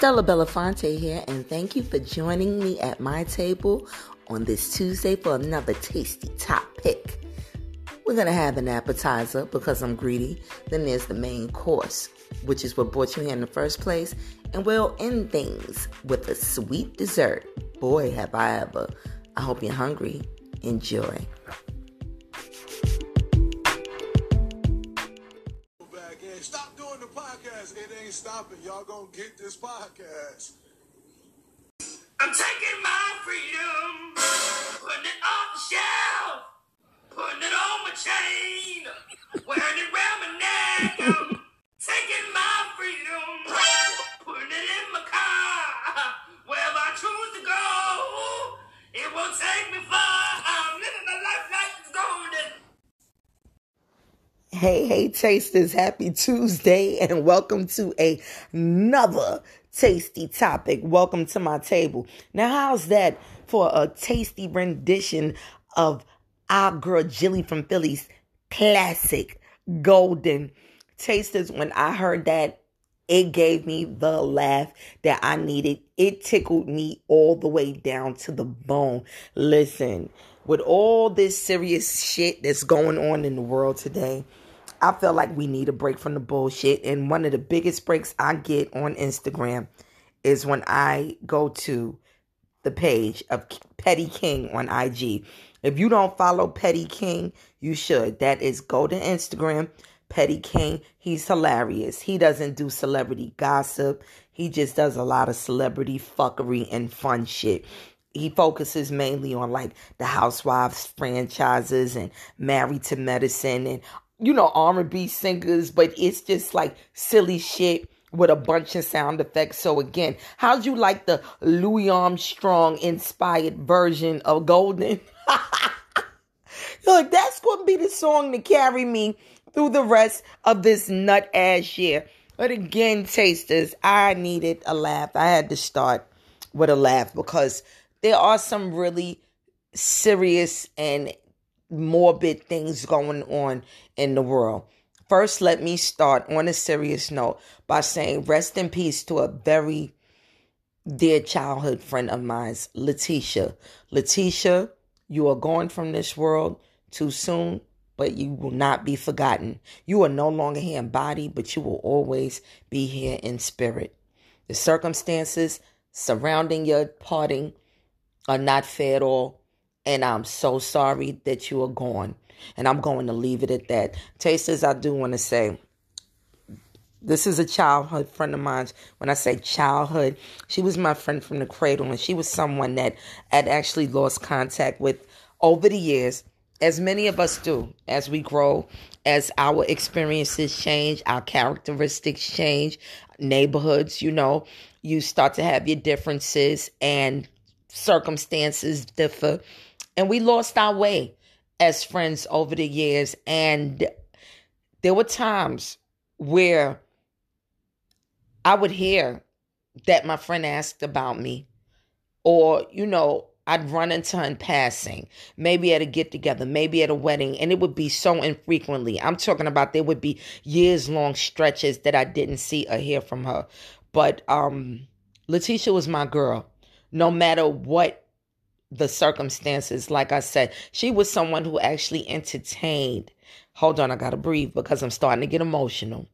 Stella Belafonte here, and thank you for joining me at my table on this Tuesday for another tasty top pick. We're gonna have an appetizer because I'm greedy. Then there's the main course, which is what brought you here in the first place, and we'll end things with a sweet dessert. Boy, have I ever! I hope you're hungry. Enjoy. Ain't stopping. Y'all gonna get this podcast. I'm taking my freedom, putting it on the shelf, putting it on my chain, wearing it around my neck. I'm taking my freedom, putting it in my car, wherever I choose to go. It won't take me far. I'm living my life like it's golden. Hey, hey, tasters, happy Tuesday and welcome to a- another tasty topic. Welcome to my table. Now, how's that for a tasty rendition of our girl Jilly from Philly's classic golden tasters? When I heard that, it gave me the laugh that I needed. It tickled me all the way down to the bone. Listen, with all this serious shit that's going on in the world today, I feel like we need a break from the bullshit. And one of the biggest breaks I get on Instagram is when I go to the page of Petty King on IG. If you don't follow Petty King, you should. That is go to Instagram, Petty King. He's hilarious. He doesn't do celebrity gossip. He just does a lot of celebrity fuckery and fun shit. He focuses mainly on like the Housewives franchises and Married to Medicine and you know R&B singers, but it's just like silly shit with a bunch of sound effects. So again, how'd you like the Louis Armstrong inspired version of Golden? Look, that's gonna be the song to carry me through the rest of this nut ass year. But again, tasters, I needed a laugh. I had to start with a laugh because there are some really serious and morbid things going on in the world. First, let me start on a serious note by saying rest in peace to a very dear childhood friend of mine, Letitia. Letitia, you are going from this world too soon, but you will not be forgotten. You are no longer here in body, but you will always be here in spirit. The circumstances surrounding your parting are not fair at all, and I'm so sorry that you are gone. And I'm going to leave it at that. Tasters, I do want to say this is a childhood friend of mine. When I say childhood, she was my friend from the cradle, and she was someone that I'd actually lost contact with over the years, as many of us do as we grow, as our experiences change, our characteristics change, neighborhoods, you know, you start to have your differences and circumstances differ. And we lost our way as friends over the years. And there were times where I would hear that my friend asked about me, or, you know, I'd run into her in passing, maybe at a get together, maybe at a wedding, and it would be so infrequently. I'm talking about there would be years long stretches that I didn't see or hear from her. But um Letitia was my girl. No matter what the circumstances, like I said, she was someone who actually entertained. Hold on, I gotta breathe because I'm starting to get emotional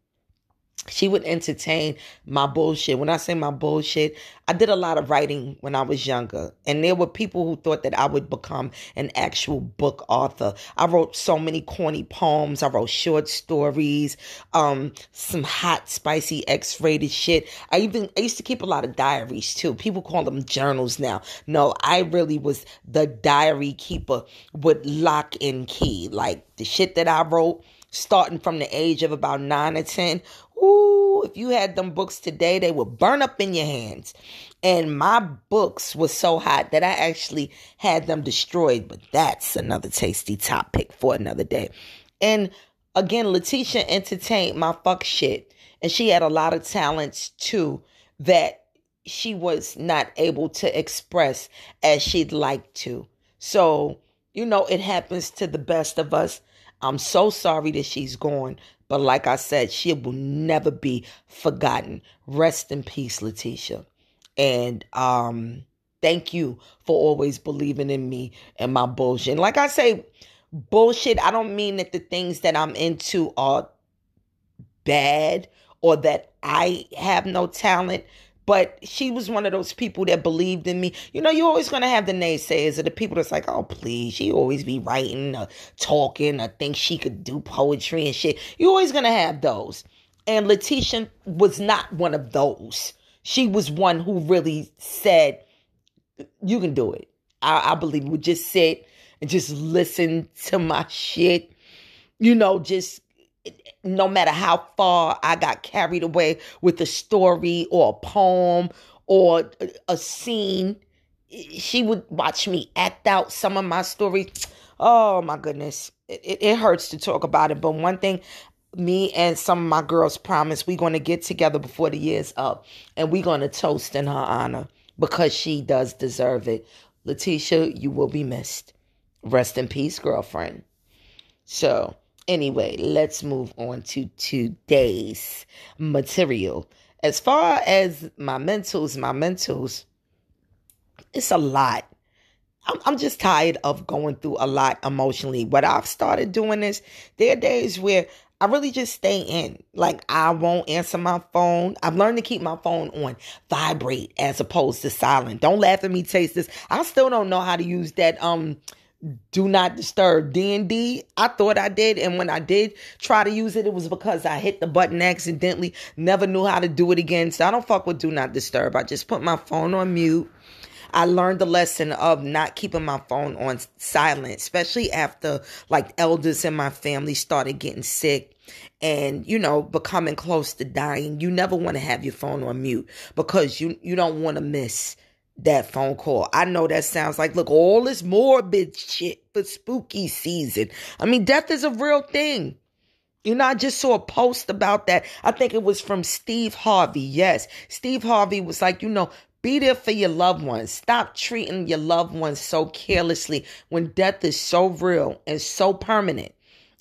she would entertain my bullshit. When I say my bullshit, I did a lot of writing when I was younger. And there were people who thought that I would become an actual book author. I wrote so many corny poems. I wrote short stories, um, some hot, spicy X-rated shit. I even I used to keep a lot of diaries too. People call them journals now. No, I really was the diary keeper with lock and key. Like the shit that I wrote starting from the age of about nine or ten Ooh, if you had them books today, they would burn up in your hands. And my books was so hot that I actually had them destroyed. But that's another tasty topic for another day. And again, Letitia entertained my fuck shit. And she had a lot of talents too that she was not able to express as she'd like to. So, you know, it happens to the best of us. I'm so sorry that she's gone. But like I said, she will never be forgotten. Rest in peace, Letitia. And um, thank you for always believing in me and my bullshit. And like I say, bullshit, I don't mean that the things that I'm into are bad or that I have no talent. But she was one of those people that believed in me. You know, you're always gonna have the naysayers or the people that's like, oh please, she always be writing or talking or think she could do poetry and shit. You're always gonna have those. And Letitia was not one of those. She was one who really said, You can do it. I, I believe would just sit and just listen to my shit. You know, just no matter how far I got carried away with a story or a poem or a scene, she would watch me act out some of my stories. Oh my goodness. It, it hurts to talk about it. But one thing me and some of my girls promise we're going to get together before the year's up and we're going to toast in her honor because she does deserve it. Letitia, you will be missed. Rest in peace, girlfriend. So, Anyway, let's move on to today's material. As far as my mentals, my mentals, it's a lot. I'm, I'm just tired of going through a lot emotionally. What I've started doing is there are days where I really just stay in. Like I won't answer my phone. I've learned to keep my phone on vibrate as opposed to silent. Don't laugh at me, taste this. I still don't know how to use that um do not disturb d&d i thought i did and when i did try to use it it was because i hit the button accidentally never knew how to do it again. So i don't fuck with do not disturb. I just put my phone on mute. I learned the lesson of not keeping my phone on silent, especially after like elders in my family started getting sick and you know becoming close to dying. You never want to have your phone on mute because you you don't want to miss that phone call. I know that sounds like, look, all this morbid shit for spooky season. I mean, death is a real thing. You know, I just saw a post about that. I think it was from Steve Harvey. Yes. Steve Harvey was like, you know, be there for your loved ones. Stop treating your loved ones so carelessly when death is so real and so permanent.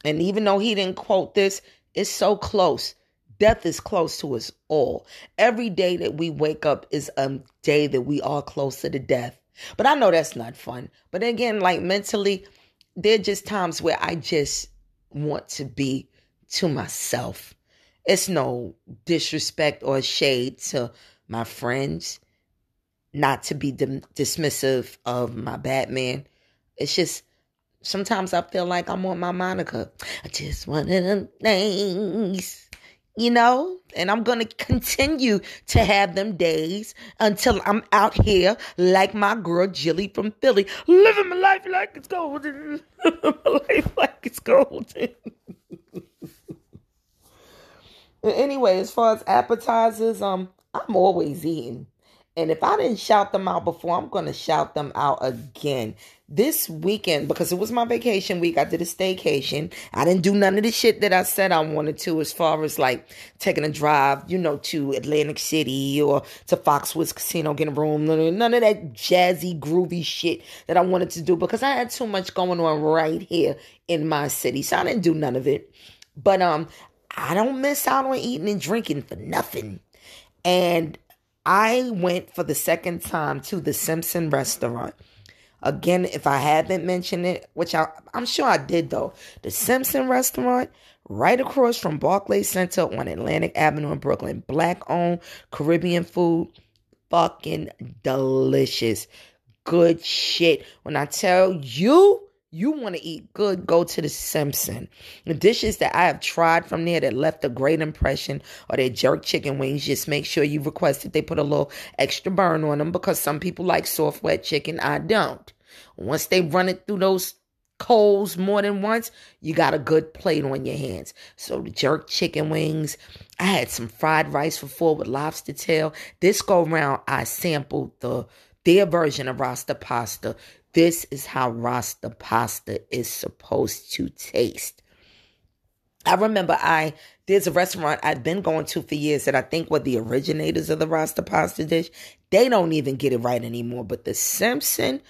And even though he didn't quote this, it's so close. Death is close to us all. Every day that we wake up is a day that we are closer to death. But I know that's not fun. But again, like mentally, there are just times where I just want to be to myself. It's no disrespect or shade to my friends, not to be dim- dismissive of my Batman. It's just sometimes I feel like I'm on my Monica. I just want them things you know, and I'm going to continue to have them days until I'm out here like my girl Jilly from Philly, living my life like it's golden. my life like it's golden. anyway, as far as appetizers, um, I'm always eating. And if I didn't shout them out before, I'm going to shout them out again. This weekend, because it was my vacation week, I did a staycation. I didn't do none of the shit that I said I wanted to, as far as like taking a drive, you know, to Atlantic City or to Foxwoods Casino, getting a room. None of that jazzy, groovy shit that I wanted to do because I had too much going on right here in my city. So I didn't do none of it. But um, I don't miss out on eating and drinking for nothing. And I went for the second time to the Simpson restaurant. Again, if I haven't mentioned it, which I, I'm sure I did though, the Simpson restaurant right across from Barclays Center on Atlantic Avenue in Brooklyn. Black owned Caribbean food. Fucking delicious. Good shit. When I tell you, you want to eat good, go to the Simpson. The dishes that I have tried from there that left a great impression are their jerk chicken wings. Just make sure you request that they put a little extra burn on them because some people like soft, wet chicken. I don't. Once they run it through those coals more than once, you got a good plate on your hands. So the jerk chicken wings. I had some fried rice for four with lobster tail. This go round, I sampled the their version of Rasta pasta. This is how Rasta pasta is supposed to taste. I remember I there's a restaurant I've been going to for years that I think were the originators of the Rasta pasta dish. They don't even get it right anymore. But the Simpson,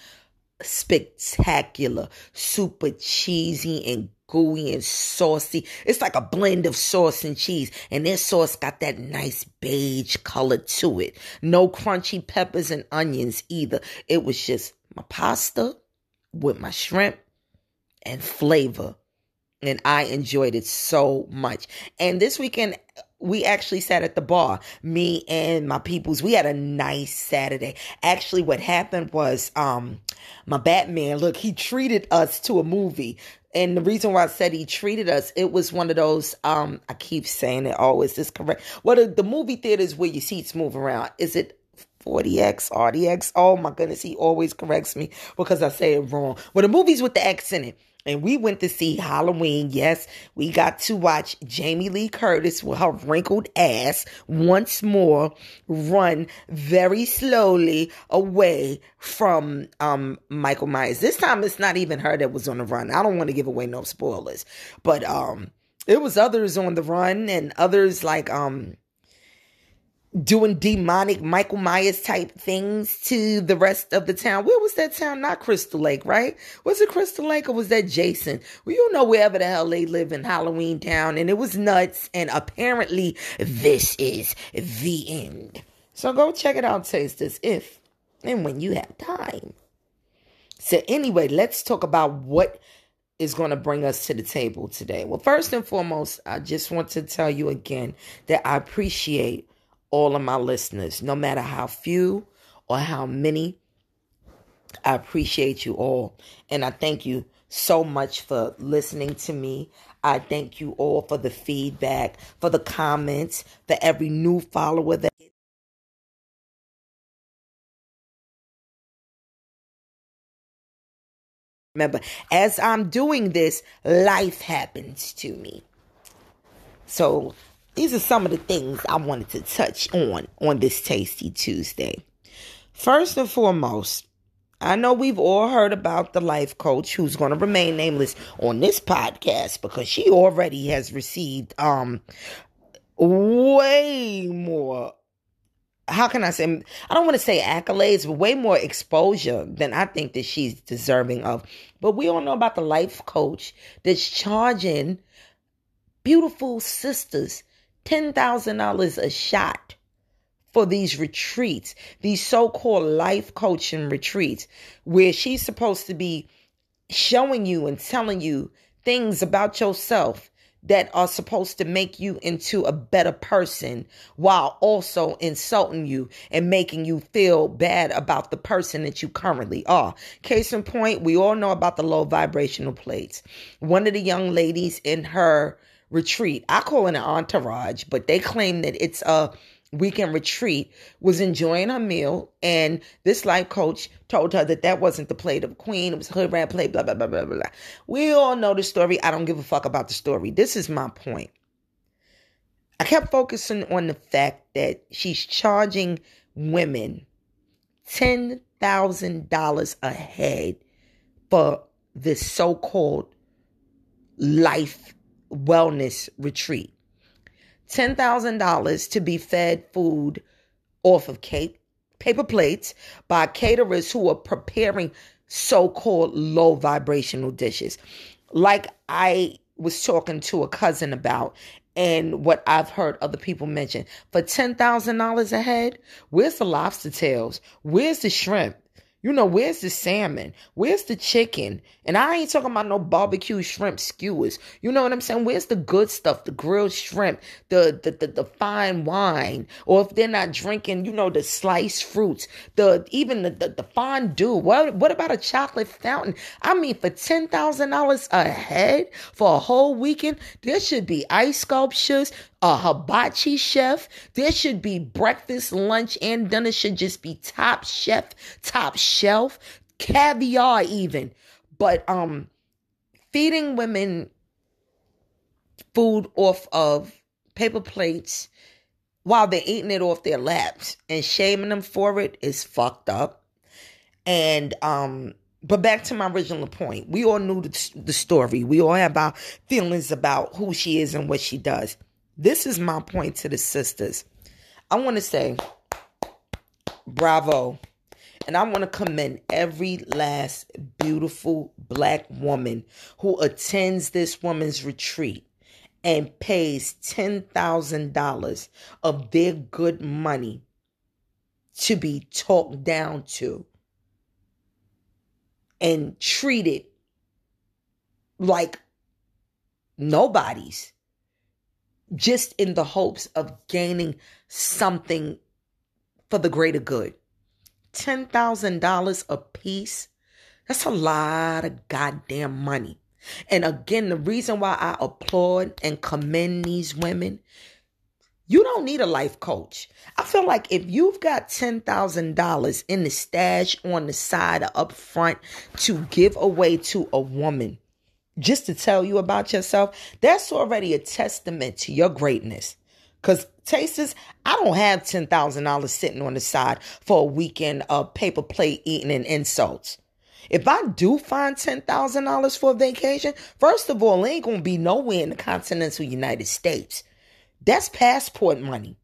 spectacular, super cheesy and gooey and saucy. It's like a blend of sauce and cheese. And their sauce got that nice beige color to it. No crunchy peppers and onions either. It was just my pasta with my shrimp and flavor. And I enjoyed it so much. And this weekend, we actually sat at the bar, me and my peoples. We had a nice Saturday. Actually, what happened was, um, my Batman, look, he treated us to a movie. And the reason why I said he treated us, it was one of those, um, I keep saying it always is correct. What well, the, the movie theaters where your seats move around. Is it 4DX, RDX? Oh my goodness, he always corrects me because I say it wrong. Well, the movies with the X in it and we went to see Halloween. Yes, we got to watch Jamie Lee Curtis with her wrinkled ass once more run very slowly away from um, Michael Myers. This time it's not even her that was on the run. I don't want to give away no spoilers, but um, it was others on the run and others like um doing demonic Michael Myers type things to the rest of the town. Where was that town? Not Crystal Lake, right? Was it Crystal Lake or was that Jason? Well, you know wherever the hell they live in Halloween Town, and it was nuts. And apparently, this is the end. So go check it out, tasters, if and when you have time. So anyway, let's talk about what is going to bring us to the table today. Well, first and foremost, I just want to tell you again that I appreciate all of my listeners, no matter how few or how many. I appreciate you all. And I thank you so much for listening to me. I thank you all for the feedback, for the comments, for every new follower that. Remember, as I'm doing this, life happens to me. So these are some of the things I wanted to touch on on this Tasty Tuesday. First and foremost, I know we've all heard about the life coach who's going to remain nameless on this podcast because she already has received um way more how can I say I don't want to say accolades, but way more exposure than I think that she's deserving of. But we all know about the life coach that's charging beautiful sisters $10,000 a shot for these retreats, these so called life coaching retreats, where she's supposed to be showing you and telling you things about yourself that are supposed to make you into a better person while also insulting you and making you feel bad about the person that you currently are. Case in point, we all know about the low vibrational plates. One of the young ladies in her retreat. I call it an entourage, but they claim that it's a weekend retreat, was enjoying her meal, and this life coach told her that that wasn't the plate of a queen, it was hood rat plate, blah, blah, blah, blah, blah. We all know the story. I don't give a fuck about the story. This is my point. I kept focusing on the fact that she's charging women $10,000 a head for this so called life wellness retreat. $10,000 to be fed food off of cake, paper plates by caterers who are preparing so called low vibrational dishes. Like I was talking to a cousin about, and what I've heard other people mention for $10,000 a head, where's the lobster tails? Where's the shrimp? You know, where's the salmon? Where's the chicken? And I ain't talking about no barbecue shrimp skewers. You know what I'm saying? Where's the good stuff? The grilled shrimp, the the the, the fine wine, or if they're not drinking, you know, the sliced fruits, the even the the, the fondue. What what about a chocolate fountain? I mean, for ten thousand dollars a head for a whole weekend, there should be ice sculptures, a hibachi chef. There should be breakfast, lunch, and dinner should just be top chef, top shelf, caviar even. But um feeding women food off of paper plates while they're eating it off their laps and shaming them for it is fucked up. And um but back to my original point. We all knew the, the story. We all have our feelings about who she is and what she does. This is my point to the sisters. I want to say bravo. And I want to commend every last beautiful black woman who attends this woman's retreat and pays $10,000 of their good money to be talked down to and treated like nobody's just in the hopes of gaining something for the greater good. $10,000 a piece, that's a lot of goddamn money. And again, the reason why I applaud and commend these women, you don't need a life coach. I feel like if you've got $10,000 in the stash on the side or up front to give away to a woman, just to tell you about yourself, that's already a testament to your greatness. Because tasters, I don't have $10,000 sitting on the side for a weekend of paper plate eating and insults. If I do find $10,000 for a vacation, first of all, it ain't going to be nowhere in the continental United States. That's passport money.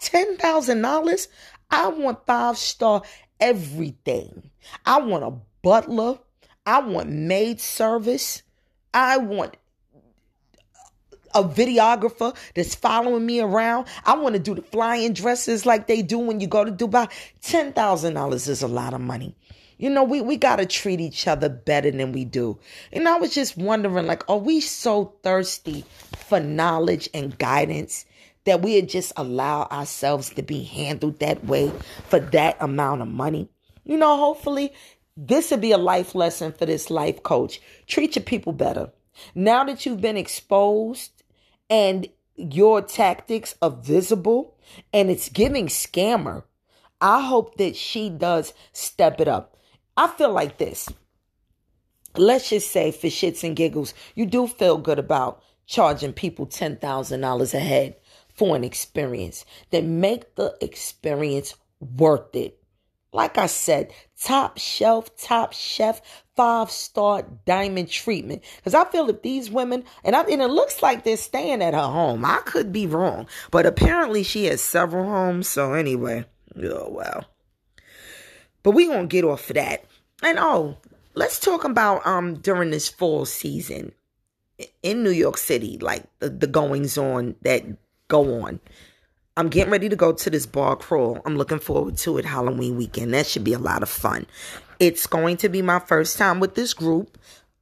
$10,000, I want five star everything. I want a butler. I want maid service. I want a videographer that's following me around. I want to do the flying dresses like they do when you go to Dubai. $10,000 is a lot of money. You know, we, we got to treat each other better than we do. And I was just wondering, like, are we so thirsty for knowledge and guidance that we just allow ourselves to be handled that way for that amount of money? You know, hopefully this will be a life lesson for this life coach. Treat your people better. Now that you've been exposed and your tactics are visible and it's giving scammer, I hope that she does step it up. I feel like this. Let's just say, for shits and giggles, you do feel good about charging people $10,000 a head for an experience. Then make the experience worth it. Like I said, top shelf, top chef, five star diamond treatment. Because I feel if these women, and, I, and it looks like they're staying at her home. I could be wrong, but apparently she has several homes. So anyway, oh well. But we gonna get off of that. And oh, let's talk about um during this fall season in New York City, like the, the goings on that go on. I'm getting ready to go to this bar crawl. I'm looking forward to it Halloween weekend. That should be a lot of fun. It's going to be my first time with this group.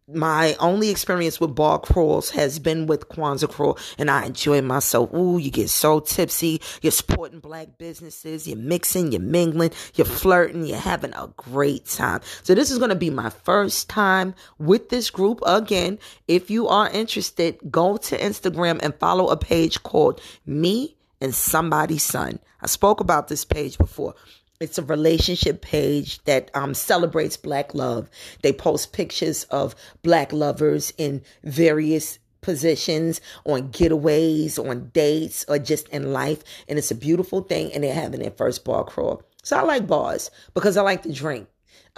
My only experience with bar crawls has been with Kwanzaa crawl, and I enjoy myself. Ooh, you get so tipsy. You're supporting black businesses. You're mixing, you're mingling, you're flirting, you're having a great time. So this is going to be my first time with this group. Again, if you are interested, go to Instagram and follow a page called Me and Somebody's Son. I spoke about this page before. It's a relationship page that um, celebrates Black love. They post pictures of Black lovers in various positions on getaways, on dates, or just in life. And it's a beautiful thing. And they're having their first bar crawl. So I like bars because I like to drink.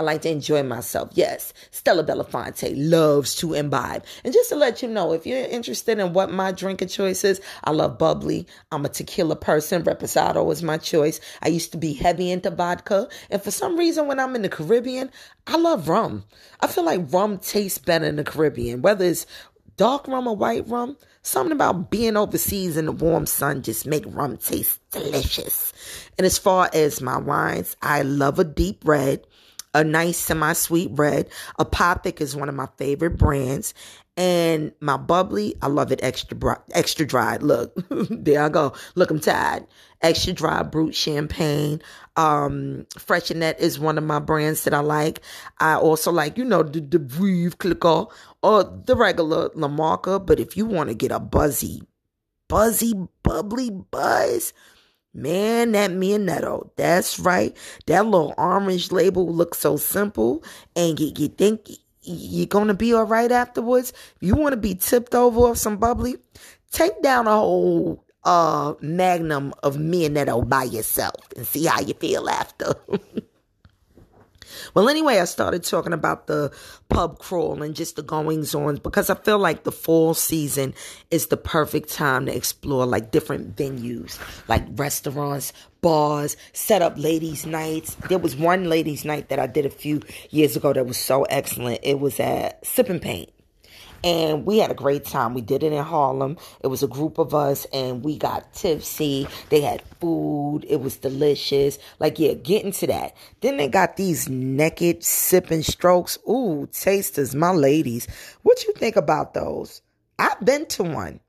I like to enjoy myself. Yes, Stella Belafonte loves to imbibe. And just to let you know, if you're interested in what my drink of choice is, I love bubbly. I'm a tequila person. Reposado is my choice. I used to be heavy into vodka. And for some reason, when I'm in the Caribbean, I love rum. I feel like rum tastes better in the Caribbean, whether it's dark rum or white rum. Something about being overseas in the warm sun just make rum taste delicious. And as far as my wines, I love a deep red a nice semi-sweet bread. Apothic is one of my favorite brands. And my bubbly, I love it extra dry, extra dry. Look, there I go. Look, I'm tired. Extra dry brut champagne. Um, Freixenet is one of my brands that I like. I also like, you know, the, Veuve Clicquot or the regular La Marca. But if you want to get a buzzy, buzzy, bubbly buzz, Man, that Mionetto, that's right. That little orange label looks so simple, and you, you think you're gonna be all right afterwards. You want to be tipped over of some bubbly, take down a whole uh magnum of Mionetto by yourself and see how you feel after. Well, anyway, I started talking about the pub crawl and just the goings on because I feel like the fall season is the perfect time to explore like different venues, like restaurants, bars, set up ladies' nights. There was one ladies' night that I did a few years ago that was so excellent. It was at Sip and Paint and we had a great time. We did it in Harlem. It was a group of us, and we got tipsy. They had food. It was delicious. Like, yeah, get into that. Then they got these naked sipping strokes. Ooh, tasters, my ladies. What you think about those? I've been to one.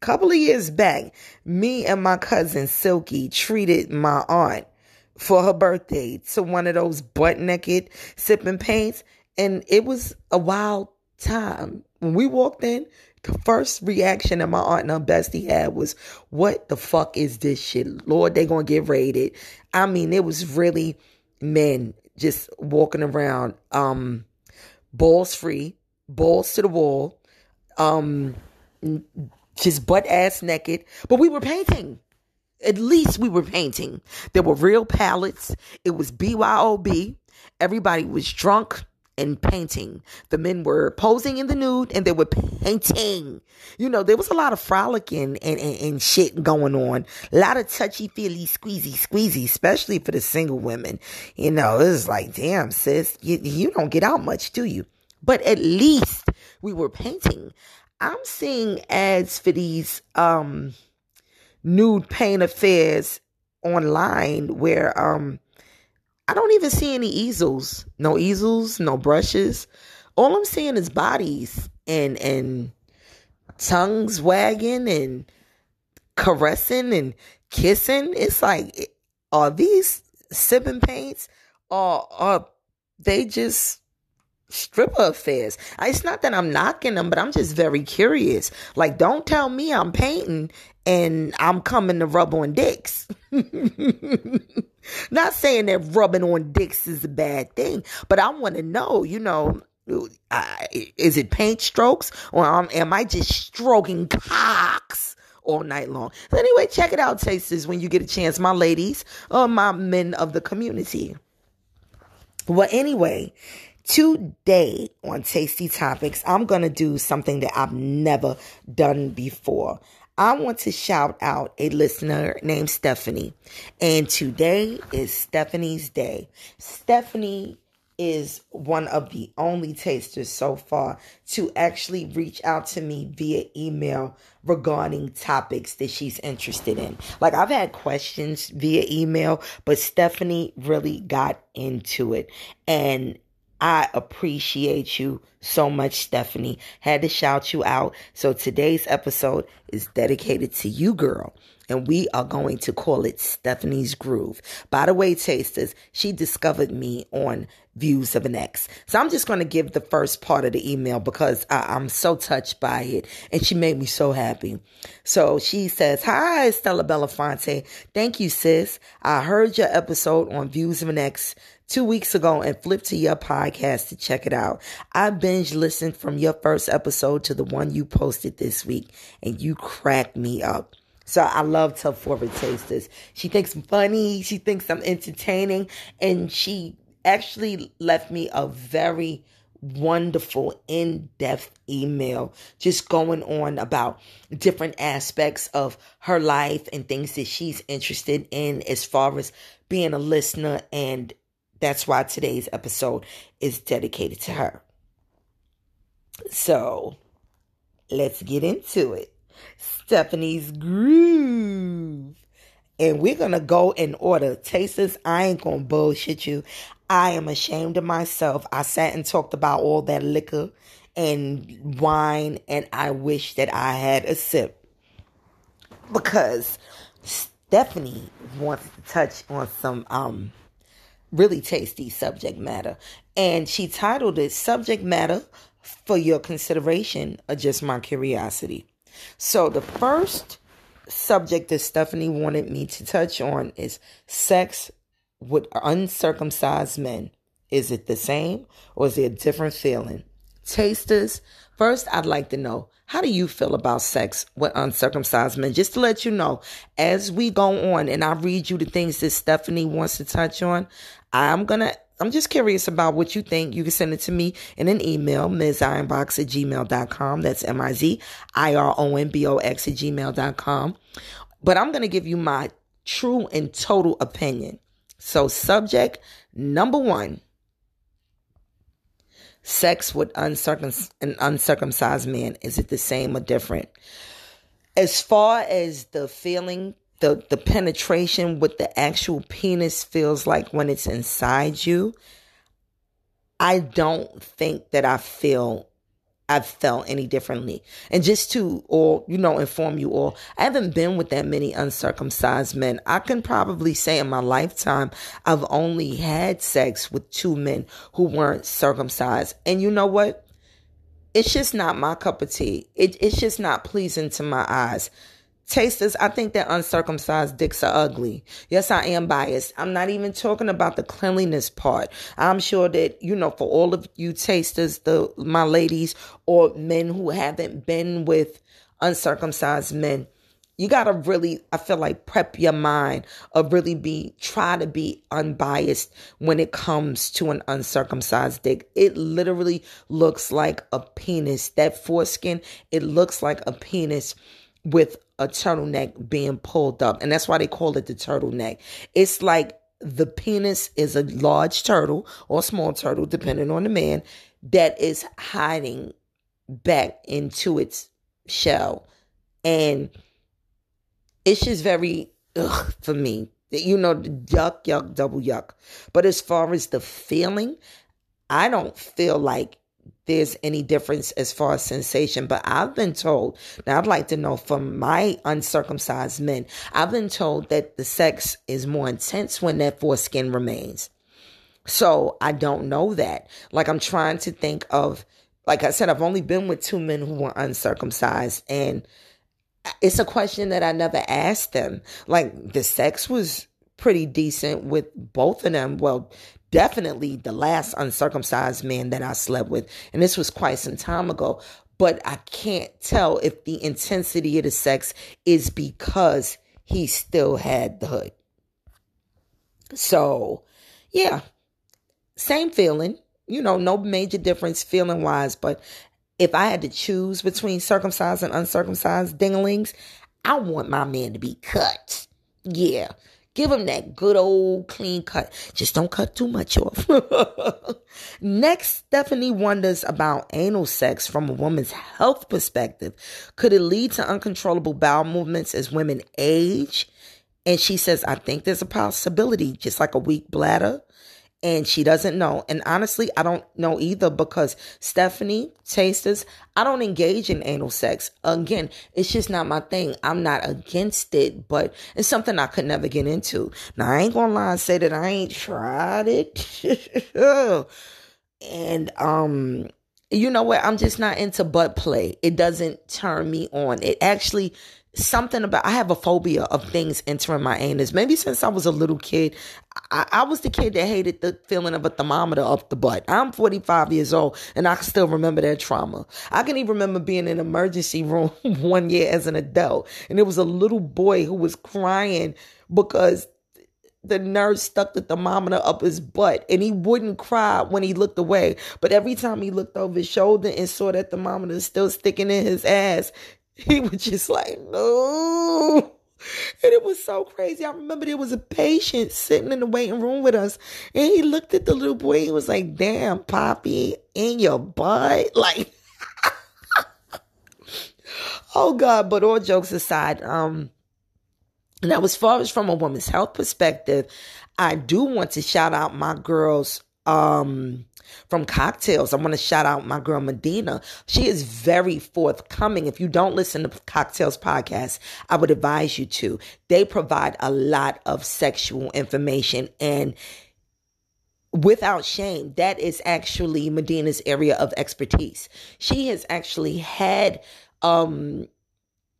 Couple of years back, me and my cousin Silky treated my aunt for her birthday to one of those butt naked sipping paints, and it was a wild time when we walked in, the first reaction that my aunt and her bestie had was, What the fuck is this shit? Lord, they gonna get raided. I mean, it was really men just walking around, um, balls free, balls to the wall, um, just butt ass naked. But we were painting. At least we were painting. There were real palettes. It was BYOB. Everybody was drunk and painting. The men were posing in the nude and they were painting. You know, there was a lot of frolicking and, and, and shit going on. A lot of touchy feely, squeezy, squeezy, especially for the single women. You know, it was like, damn, sis, you, you don't get out much, do you? But at least we were painting. I'm seeing ads for these um nude paint affairs online where um I don't even see any easels. No easels, no brushes. All I'm seeing is bodies and and tongues wagging and caressing and kissing. It's like are these sipping paints or are they just stripper affairs. It's not that I'm knocking them, but I'm just very curious. Like, don't tell me I'm painting and I'm coming to rub on dicks. not saying that rubbing on dicks is a bad thing, but I want to know, you know, uh, is it paint strokes or am I just stroking cocks? all night long. So anyway, check it out, tasters, when you get a chance, my ladies or my men of the community. Well, anyway, Today on Tasty Topics, I'm going to do something that I've never done before. I want to shout out a listener named Stephanie. And today is Stephanie's day. Stephanie is one of the only tasters so far to actually reach out to me via email regarding topics that she's interested in. Like I've had questions via email, but Stephanie really got into it. And I appreciate you so much, Stephanie. Had to shout you out. So today's episode is dedicated to you, girl. And we are going to call it Stephanie's Groove. By the way, tasters, she discovered me on Views of an Ex. So I'm just going to give the first part of the email because I, am so touched by it. And she made me so happy. So she says, Hi, Stella Belafonte. Thank you, sis. I heard your episode on Views of an Ex two weeks ago and flipped to your podcast to check it out. I binge listened from your first episode to the one you posted this week, and you cracked me up. So I love Tough Forward Tasters. She thinks I'm funny, she thinks I'm entertaining, and she actually left me a very wonderful in-depth email just going on about different aspects of her life and things that she's interested in as far as being a listener and that's why today's episode is dedicated to her. So let's get into it. Stephanie's Groove. And we're to go in order. Tasters, I ain't to bullshit you. I am ashamed of myself. I sat and talked about all that liquor and wine, and I wish that I had a sip. Because Stephanie wants to touch on some um really tasty subject matter. And she titled it Subject Matter for Your Consideration or Just My Curiosity. So the first subject that Stephanie wanted me to touch on is sex with uncircumcised men. Is it the same or is it a different feeling? Tasters, first I'd like to know how do you feel about sex with uncircumcised men? Just to let you know, as we go on and I read you the things that Stephanie wants to touch on, I'm to I'm just curious about what you think. You can send it to me in an email, mizironbox at gmail.com. That's M-I-Z-I-R-O-N-B-O-X at gmail.com. But I'm to give you my true and total opinion. So subject number one, sex with uncircum- an uncircumcised man. Is it the same or different? As far as the feeling the the penetration what the actual penis feels like when it's inside you i don't think that i feel i've felt any differently. And just to or you know inform you all i haven't been with that many uncircumcised men. I can probably say in my lifetime i've only had sex with two men who weren't circumcised. And you know what? It's just not my cup of tea. It, it's just not pleasing to my eyes Tasters, I think that uncircumcised dicks are ugly. Yes, I am biased. I'm not even talking about the cleanliness part. I'm sure that, you know, for all of you tasters, the my ladies or men who haven't been with uncircumcised men, you gotta really, I feel like prep your mind of really be try to be unbiased when it comes to an uncircumcised dick. It literally looks like a penis. That foreskin, it looks like a penis with a turtleneck being pulled up. And that's why they call it the turtleneck. It's like the penis is a large turtle or small turtle, depending on the man, that is hiding back into its shell. And it's just very ugh for me. That you know, the yuck, yuck, double yuck. But as far as the feeling, I don't feel like there's any difference as far as sensation, but I've been told, now I'd like to know from my uncircumcised men, I've been told that the sex is more intense when that foreskin remains. So I don't know that. Like I'm trying to think of, like I said, I've only been with two men who were uncircumcised and it's a question that I never asked them. Like the sex was pretty decent with both of them. Well, definitely the last uncircumcised man that I slept with. And this was quite some time ago. But I can't tell if the intensity of the sex is because he still had the hood. So, yeah, same feeling. You know, no major difference feeling wise. But if I had to choose between circumcised and uncircumcised dinglings, I want my man to be cut. Yeah. Give him that good old clean cut. Just don't cut too much off. Next, Stephanie wonders about anal sex from a woman's health perspective. Could it lead to uncontrollable bowel movements as women age? And she says, I think there's a possibility, just like a weak bladder and she doesn't know. And honestly, I don't know either because Stephanie Tasters, I don't engage in anal sex. Again, it's just not my thing. I'm not against it, but it's something I could never get into. Now, I ain't gonna lie and say that I ain't tried it. and, um, you know what? I'm just not into butt play. It doesn't turn me on. It actually something about I have a phobia of things entering my anus. Maybe since I was a little kid, I, I, was the kid that hated the feeling of a thermometer up the butt. I'm 45 years old and I can still remember that trauma. I can even remember being in an emergency room one year as an adult, and there was a little boy who was crying because the nurse stuck the thermometer up his butt and he wouldn't cry when he looked away. But every time he looked over his shoulder and saw that thermometer still sticking in his ass, he was just like, no. And it was so crazy. I remember there was a patient sitting in the waiting room with us, and he looked at the little boy. He was like, "Damn, Poppy, in your butt!" Like, oh God. But all jokes aside, um, now as far as from a woman's health perspective, I do want to shout out my girls, um, from cocktails. I want to shout out my girl Medina. She is very forthcoming. If you don't listen to Cocktails podcast, I would advise you to. They provide a lot of sexual information and without shame, that is actually Medina's area of expertise. She has actually had um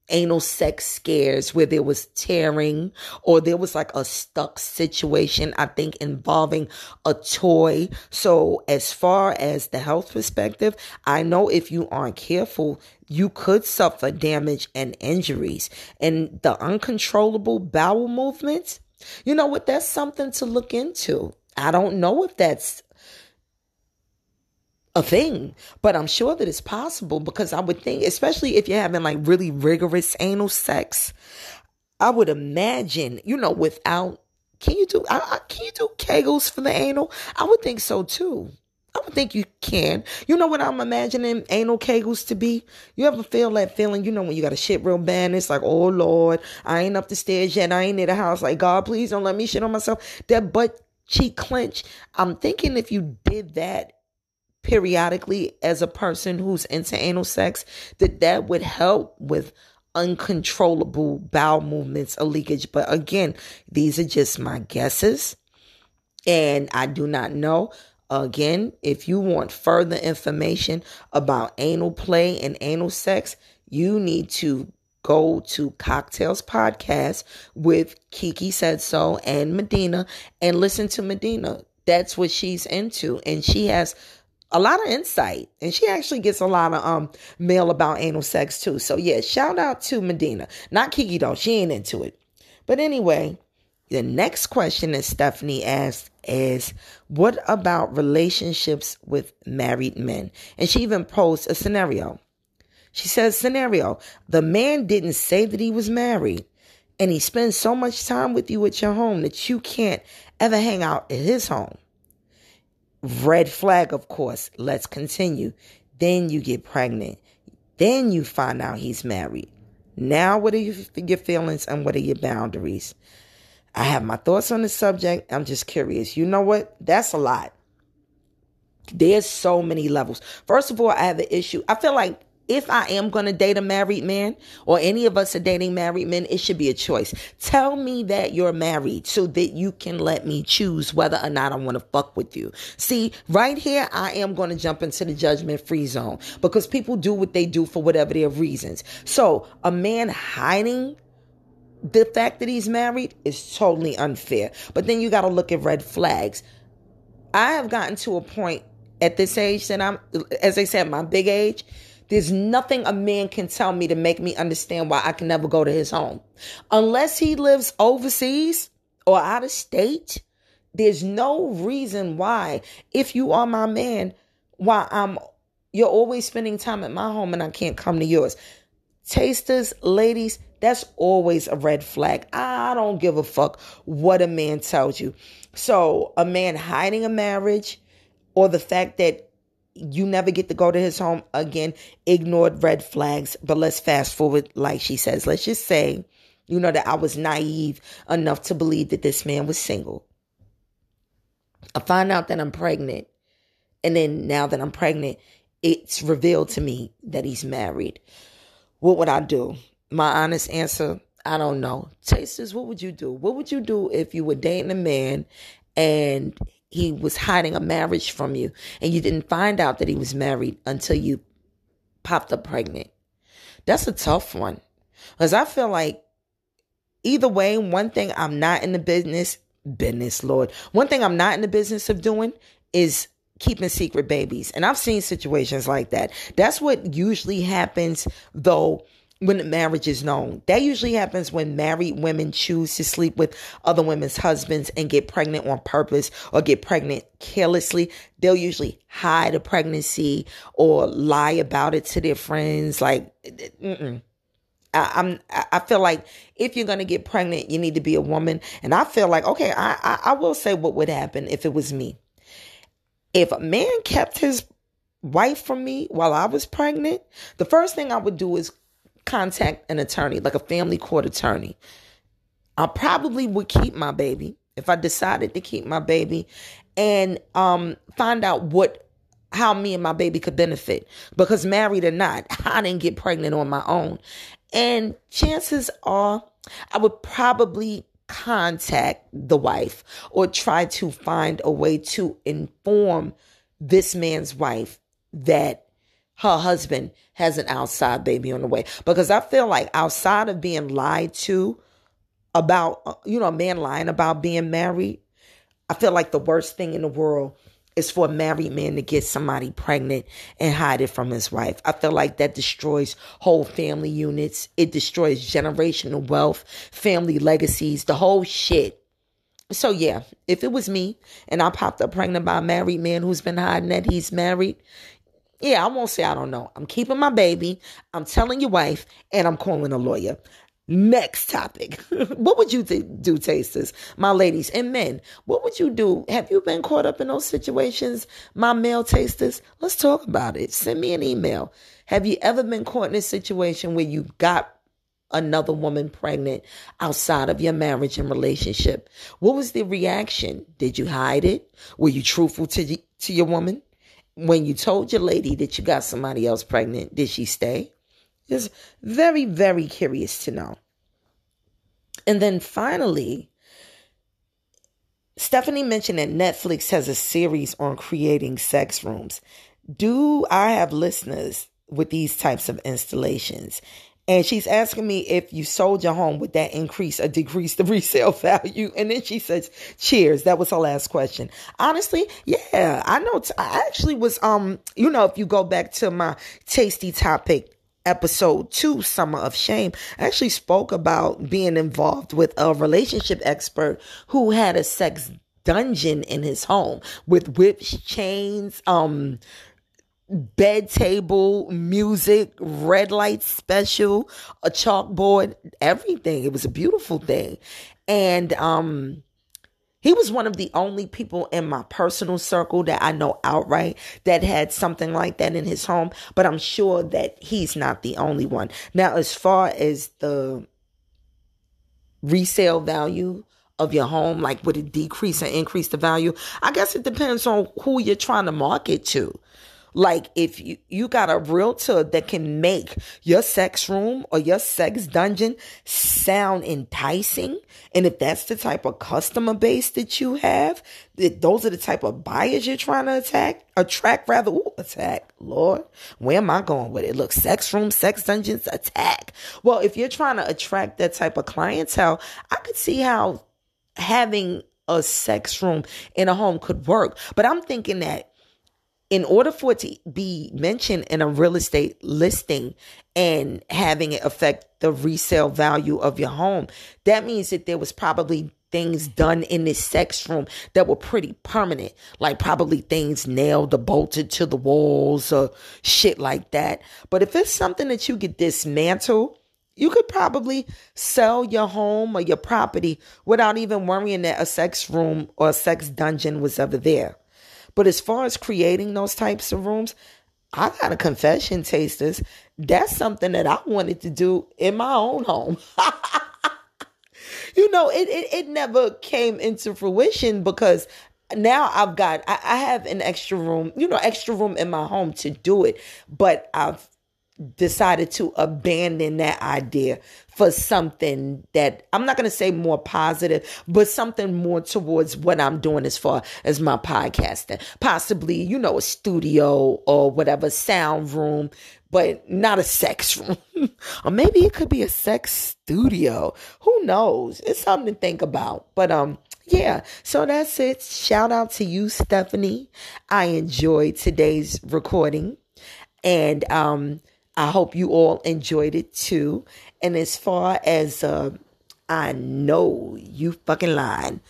anal sex scares where there was tearing or there was like a stuck situation, I think involving a toy. So, as far as the health perspective, I know if you aren't careful, you could suffer damage and injuries. And the uncontrollable bowel movements, you know what? That's something to look into. I don't know if that's a thing, but I'm sure that it's possible because I would think, especially if you're having like really rigorous anal sex, I would imagine, you know, without can you do I, I, can you do kegels for the anal? I would think so too. I would think you can. You know what I'm imagining anal kegels to be? You ever feel that feeling, you know, when you got a shit real bad and it's like, oh Lord, I ain't up the stairs yet. I ain't in the house. Like, God, please don't let me shit on myself. That butt cheek clench. I'm thinking if you did that periodically as a person who's into anal sex, that that would help with uncontrollable bowel movements or leakage. But again, these are just my guesses. And I do not know. Again, if you want further information about anal play and anal sex, you need to go to Cocktails Podcast with Kiki Said So and Medina and listen to Medina. That's what she's into. And she has a lot of insight. And she actually gets a lot of um mail about anal sex too. So yeah shout out to medina. Not kiki though. She ain't into it. But anyway the next question that stephanie asked is what about relationships with married men? And she even posed a scenario. She says scenario the man didn't say that he was married and he spends so much time with you at your home that you can't ever hang out at his home Red flag, of course. Let's continue. Then you get pregnant. Then you find out he's married. Now, what are your feelings and what are your boundaries? I have my thoughts on the subject. I'm just curious. You know what? That's a lot. There's so many levels. First of all, I have an issue. I feel like if I am going to date a married man or any of us are dating married men, it should be a choice. Tell me that you're married so that you can let me choose whether or not I want to fuck with you. See, right here, I am going to jump into the judgment free zone because people do what they do for whatever their reasons. So a man hiding the fact that he's married is totally unfair. But then you got to look at red flags. I have gotten to a point at this age that I'm, as I said, my big age there's nothing a man can tell me to make me understand why I can never go to his home. Unless he lives overseas or out of state, there's no reason why, if you are my man, why I'm you're always spending time at my home and I can't come to yours. Tasters, ladies, that's always a red flag. I don't give a fuck what a man tells you. So, a man hiding a marriage or the fact that you never get to go to his home again. Ignored red flags. But let's fast forward, like she says. Let's just say, you know, that I was naive enough to believe that this man was single. I find out that I'm pregnant. And then now that I'm pregnant, it's revealed to me that he's married. What would I do? My honest answer, I don't know. Tasters, what would you do? What would you do if you were dating a man and he was hiding a marriage from you and you didn't find out that he was married until you popped up pregnant. That's a tough one. Because I feel like either way, one thing I'm not in the business, business, Lord, one thing I'm not in the business of doing is keeping secret babies. And I've seen situations like that. That's what usually happens though when the marriage is known. That usually happens when married women choose to sleep with other women's husbands and get pregnant on purpose or get pregnant carelessly. They'll usually hide a pregnancy or lie about it to their friends. Like, mm-mm. I, I'm. I feel like if you're gonna get pregnant, you need to be a woman. And I feel like okay, I, I, I will say what would happen if it was me. If a man kept his wife from me while I was pregnant, the first thing I would do is contact an attorney, like a family court attorney. I probably would keep my baby if I decided to keep my baby and um, find out what how me and my baby could benefit because married or not i didn't get pregnant on my own and chances are i would probably contact the wife or try to find a way to inform this man's wife that her husband has an outside baby on the way. Because I feel like outside of being lied to about, uh, you know, a man lying about being married, I feel like the worst thing in the world is for a married man to get somebody pregnant and hide it from his wife. I feel like that destroys whole family units. It destroys generational wealth, family legacies, the whole shit. so yeah, if it was me and I popped up pregnant by a married man who's been hiding that he's married, yeah, I won't say I don't know. I'm keeping my baby. I'm telling your wife, and I'm calling a lawyer. Next topic. what would you th- do, tasters, my ladies and men? What would you do? Have you been caught up in those situations, my male tasters? Let's talk about it. Send me an email. Have you ever been caught in a situation where you got another woman pregnant outside of your marriage and relationship? What was the reaction? Did you hide it? Were you truthful to, to your woman? When you told your lady that you got somebody else pregnant, did she stay? It's very, very curious to know. And then finally, Stephanie mentioned that Netflix has a series on creating sex rooms. Do I have listeners with these types of installations? And she's asking me if you sold your home, would that increase or decrease the resale value? And then she says, cheers. That was her last question. Honestly, yeah, I know. T- I actually was, um, you know, if you go back to my tasty topic episode two, Summer of Shame, I actually spoke about being involved with a relationship expert who had a sex dungeon in his home with whips, chains, um, bed table, music, red light special, a chalkboard, everything. It was a beautiful thing. And um he was one of the only people in my personal circle that I know outright that had something like that in his home, but I'm sure that he's not the only one. Now, as far as the resale value of your home, like would it decrease or increase the value? I guess it depends on who you're trying to market to. Like if you, you got a realtor that can make your sex room or your sex dungeon sound enticing, and if that's the type of customer base that you have, that those are the type of buyers you're trying to attack, attract rather, ooh, attack. Lord, where am I going with it? Look, sex room, sex dungeons, attack. Well, if you're trying to attract that type of clientele, I could see how having a sex room in a home could work. But I'm thinking that in order for it to be mentioned in a real estate listing and having it affect the resale value of your home, that means that there was probably things done in this sex room that were pretty permanent, like probably things nailed or bolted to the walls or shit like that. But if it's something that you could dismantle, you could probably sell your home or your property without even worrying that a sex room or a sex dungeon was ever there. But as far as creating those types of rooms, I got a confession, tasters. That's something that I wanted to do in my own home. you know, it, it, it never came into fruition because now I've got I, I have an extra room, you know, extra room in my home to do it, but I've decided to abandon that idea for something that I'm not going to say more positive, but something more towards what I'm doing as far as my podcasting. Possibly, you know, a studio or whatever, sound room, but not a sex room. or maybe it could be a sex studio. Who knows? It's something to think about. But, um, yeah, so that's it. Shout out to you, Stephanie. I enjoyed today's recording. And um I hope you all enjoyed it too. And as far as uh, I know you fucking lying.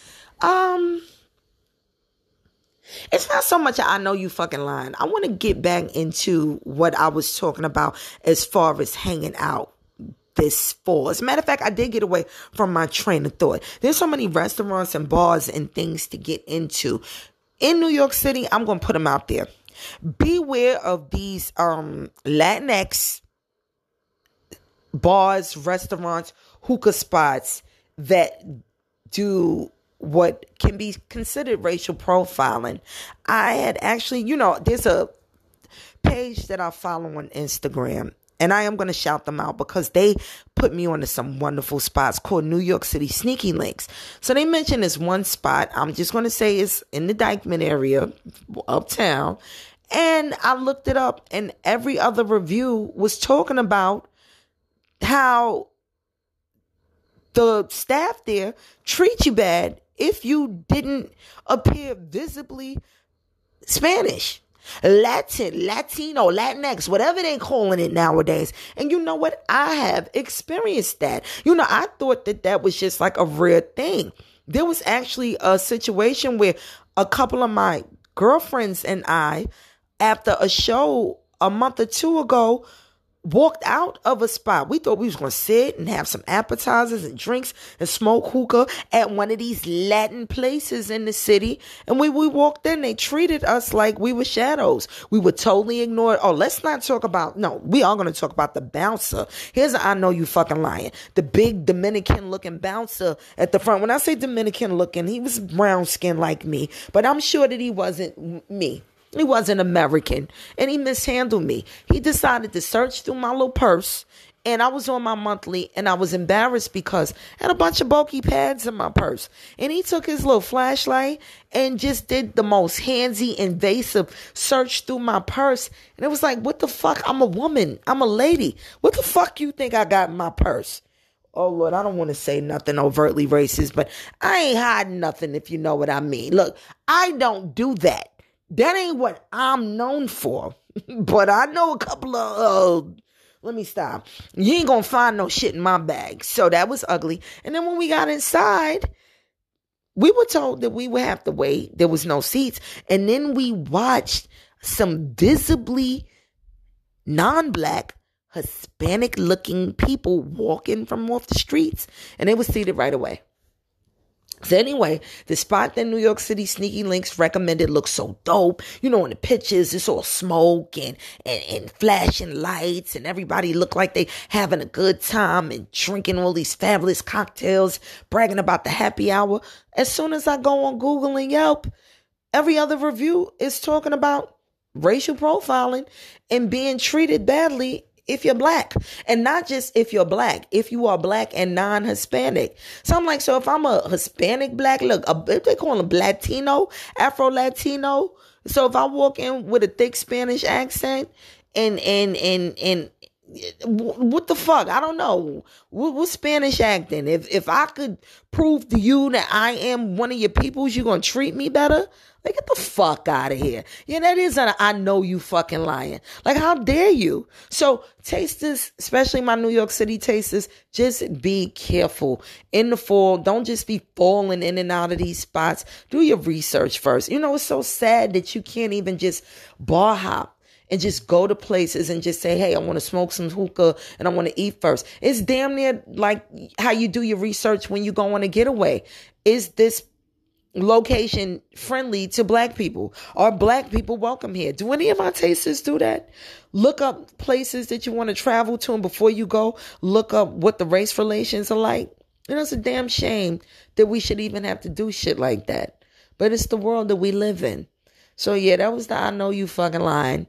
Um it's not so much I know you fucking lying. I want to get back into what I was talking about as far as hanging out this fall. As a matter of fact, I did get away from my train of thought. There's so many restaurants and bars and things to get into. In New York City, I'm going to put them out there. Beware of these um Latinx bars, restaurants, hookah spots that do what can be considered racial profiling. I had actually, you know, there's a page that I follow on Instagram and I am going to shout them out because they put me onto some wonderful spots called New York City Sneaky Links. So they mentioned this one spot. I'm just going to say it's in the Dyckman area, uptown. And I looked it up, and every other review was talking about how the staff there treat you bad if you didn't appear visibly Spanish. Latin, Latino, Latinx, whatever they calling it nowadays. And you know what? I have experienced that. You know, I thought that that was just like a rare thing. There was actually a situation where a couple of my girlfriends and I, after a show a month or two ago, walked out of a spot. We thought we was gonna sit and have some appetizers and drinks and smoke hookah at one of these Latin places in the city. And when we walked in, they treated us like we were shadows. We were totally ignored. Oh, let's not talk about no, we are gonna talk about the bouncer. Here's I know you fucking lying. The big Dominican looking bouncer at the front. When I say Dominican looking, he was brown skin like me, but I'm sure that he wasn't me. He wasn't American and he mishandled me. He decided to search through my little purse and I was on my monthly and I was embarrassed because I had a bunch of bulky pads in my purse. And he took his little flashlight and just did the most handsy, invasive search through my purse. And it was like, what the fuck? I'm a woman. I'm a lady. What the fuck you think I got in my purse? Oh Lord, I don't want to say nothing overtly racist, but I ain't hiding nothing if you know what I mean. Look, I don't do that. That ain't what I'm known for. but I know a couple of uh, let me stop. You ain't gonna find no shit in my bag. So that was ugly. And then when we got inside, we were told that we would have to wait. There was no seats. And then we watched some visibly non black, Hispanic looking people walking from off the streets. And they were seated right away. So anyway, the spot that New York City Sneaky Links recommended looks so dope. You know, in the pictures, it's all smoke and, and, and flashing lights and everybody look like they having a good time and drinking all these fabulous cocktails, bragging about the happy hour. As soon as I go on Google and Yelp, every other review is talking about racial profiling and being treated badly if you're black and not just if you're black, if you are black and non Hispanic. So I'm like, so if I'm a Hispanic black, look, a, they call them Latino, Afro Latino. So if I walk in with a thick Spanish accent and, and, and, and, what the fuck? I don't know. What, what, Spanish acting? If if I could prove to you that I am one of your peoples, you gonna treat me better? Get the fuck out of here. Yeah, that is an I know you fucking lying. Like, how dare you? So, tasters, especially my New York City tasters, just be careful in the fall. Don't just be falling in and out of these spots. Do your research first. You know, it's so sad that you can't even just bar hop and just go to places and just say, hey, I want to smoke some hookah and I want to eat first. It's damn near like how you do your research when you go on a getaway. Is this location friendly to black people? Are black people welcome here? Do any of my tasters do that? Look up places that you want to travel to and before you go, look up what the race relations are like. Know, it's a damn shame that we should even have to do shit like that. But it's the world that we live in. So yeah, that was the I know you fucking line.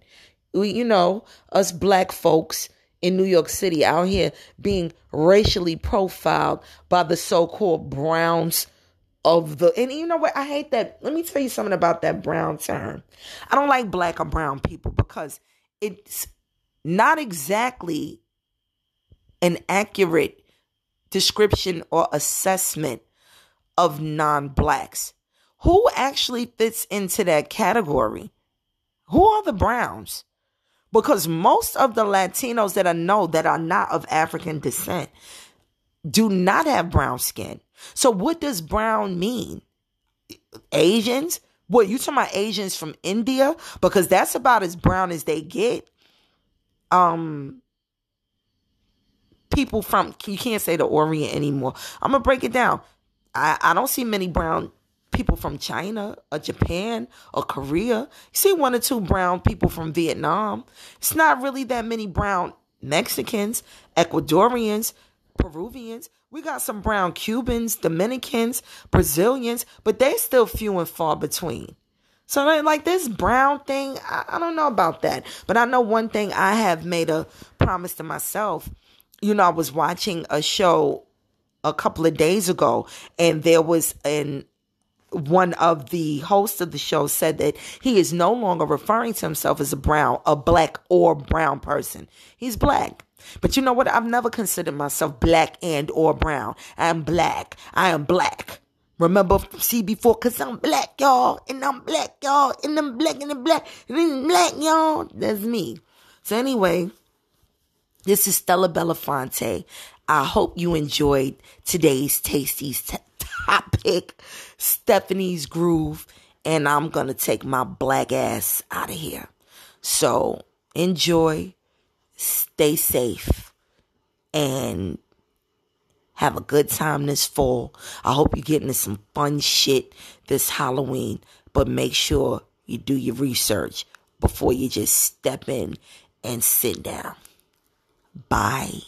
We, you know, us black folks in New York City out here being racially profiled by the so-called browns of the and you know what I hate that let me tell you something about that brown term. I don't like black or brown people because it's not exactly an accurate description or assessment of non-blacks. Who actually fits into that category? Who are the browns? Because most of the Latinos that I know that are not of African descent do not have brown skin. So what does brown mean? Asians? What you talking about Asians from India? Because that's about as brown as they get. Um people from you can't say the Orient anymore. I'm gonna break it down. I, I don't see many brown people from China or Japan or Korea. You see one or two brown people from Vietnam. It's not really that many brown Mexicans, Ecuadorians, Peruvians. We got some brown Cubans, Dominicans, Brazilians, but they still few and far between. So like this brown thing, I, I don't know about that. But I know one thing I have made a promise to myself. You know, I was watching a show a couple of days ago and there was an one of the hosts of the show said that he is no longer referring to himself as a brown, a black or brown person. He's black. But you know what? I've never considered myself black and or brown. I'm black. I am black. Remember see before, cause I'm black, y'all, and I'm black, y'all, and I'm black and I'm black, and I'm black, y'all. That's me. So anyway, this is Stella Belafonte. I hope you enjoyed today's tasty t- top pick Stephanie's groove and I'm to take my black ass out of here. So enjoy, stay safe, and have a good time this fall. I hope you get into some fun shit this Halloween, but make sure you do your research before you just step in and sit down. Bye.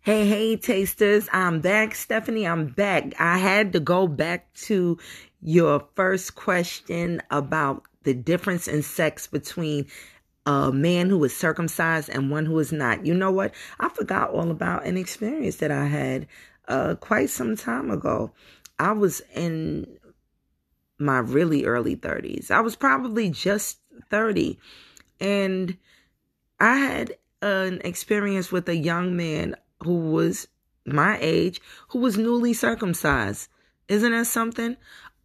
Hey, hey, tasters. I'm back. Stephanie, I'm back. I had to go back to your first question about the difference in sex between a man who is circumcised and one who is not. You know what? I forgot all about an experience that I had uh, quite some time ago. I was in my really early 30s. I was probably just 30. And I had an experience with a young man who was my age who was newly circumcised. Isn't that something?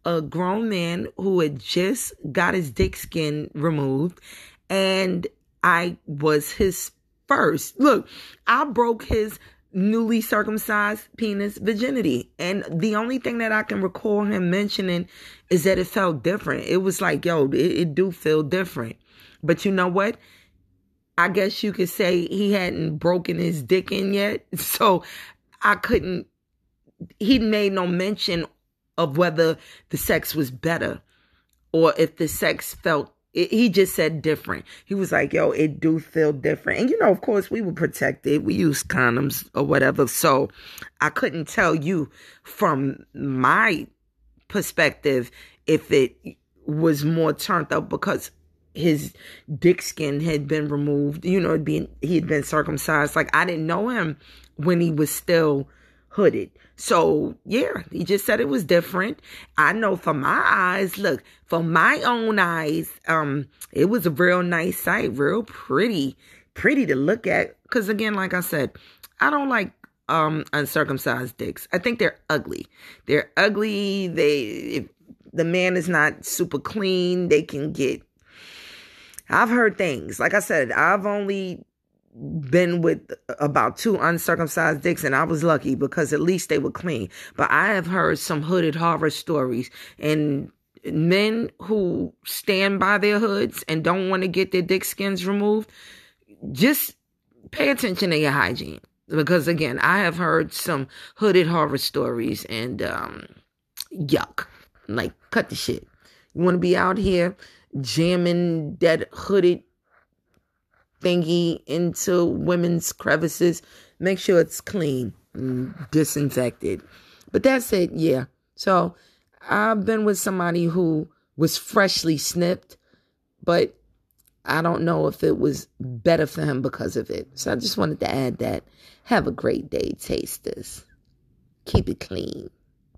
A grown man who had just got his dick skin removed and I was his first. Look, I broke his newly circumcised penis virginity. And the only thing that I can recall him mentioning is that it felt different. It was like, yo, it, it do feel different. But you know what? I guess you could say he hadn't broken his dick in yet. So I couldn't, he made no mention of whether the sex was better or if the sex felt it, he just said different. He was like, yo, it do feel different. And you know, of course, we were protected. We used condoms or whatever. So I couldn't tell you from my perspective if it was more turned up because his dick skin had been removed. You know, being he had been circumcised. Like I didn't know him when he was still hooded. So yeah, he just said it was different. I know for my eyes, look, for my own eyes, um, it was a real nice sight, real pretty, pretty to look at. Cause again, like I said, I don't like um uncircumcised dicks. I think they're ugly. They're ugly. They if the man is not super clean, they can get I've heard things. Like I said, I've only been with about two uncircumcised dicks and I was lucky because at least they were clean. But I have heard some hooded horror stories and men who stand by their hoods and don't want to get their dick skins removed, just pay attention to your hygiene. Because again, I have heard some hooded horror stories and um yuck. Like cut the shit. You want to be out here jamming that hooded thingy into women's crevices. Make sure it's clean disinfected. But that's it, yeah. So I've been with somebody who was freshly snipped, but I don't know if it was better for him because of it. So I just wanted to add that. Have a great day, tasters. Keep it clean.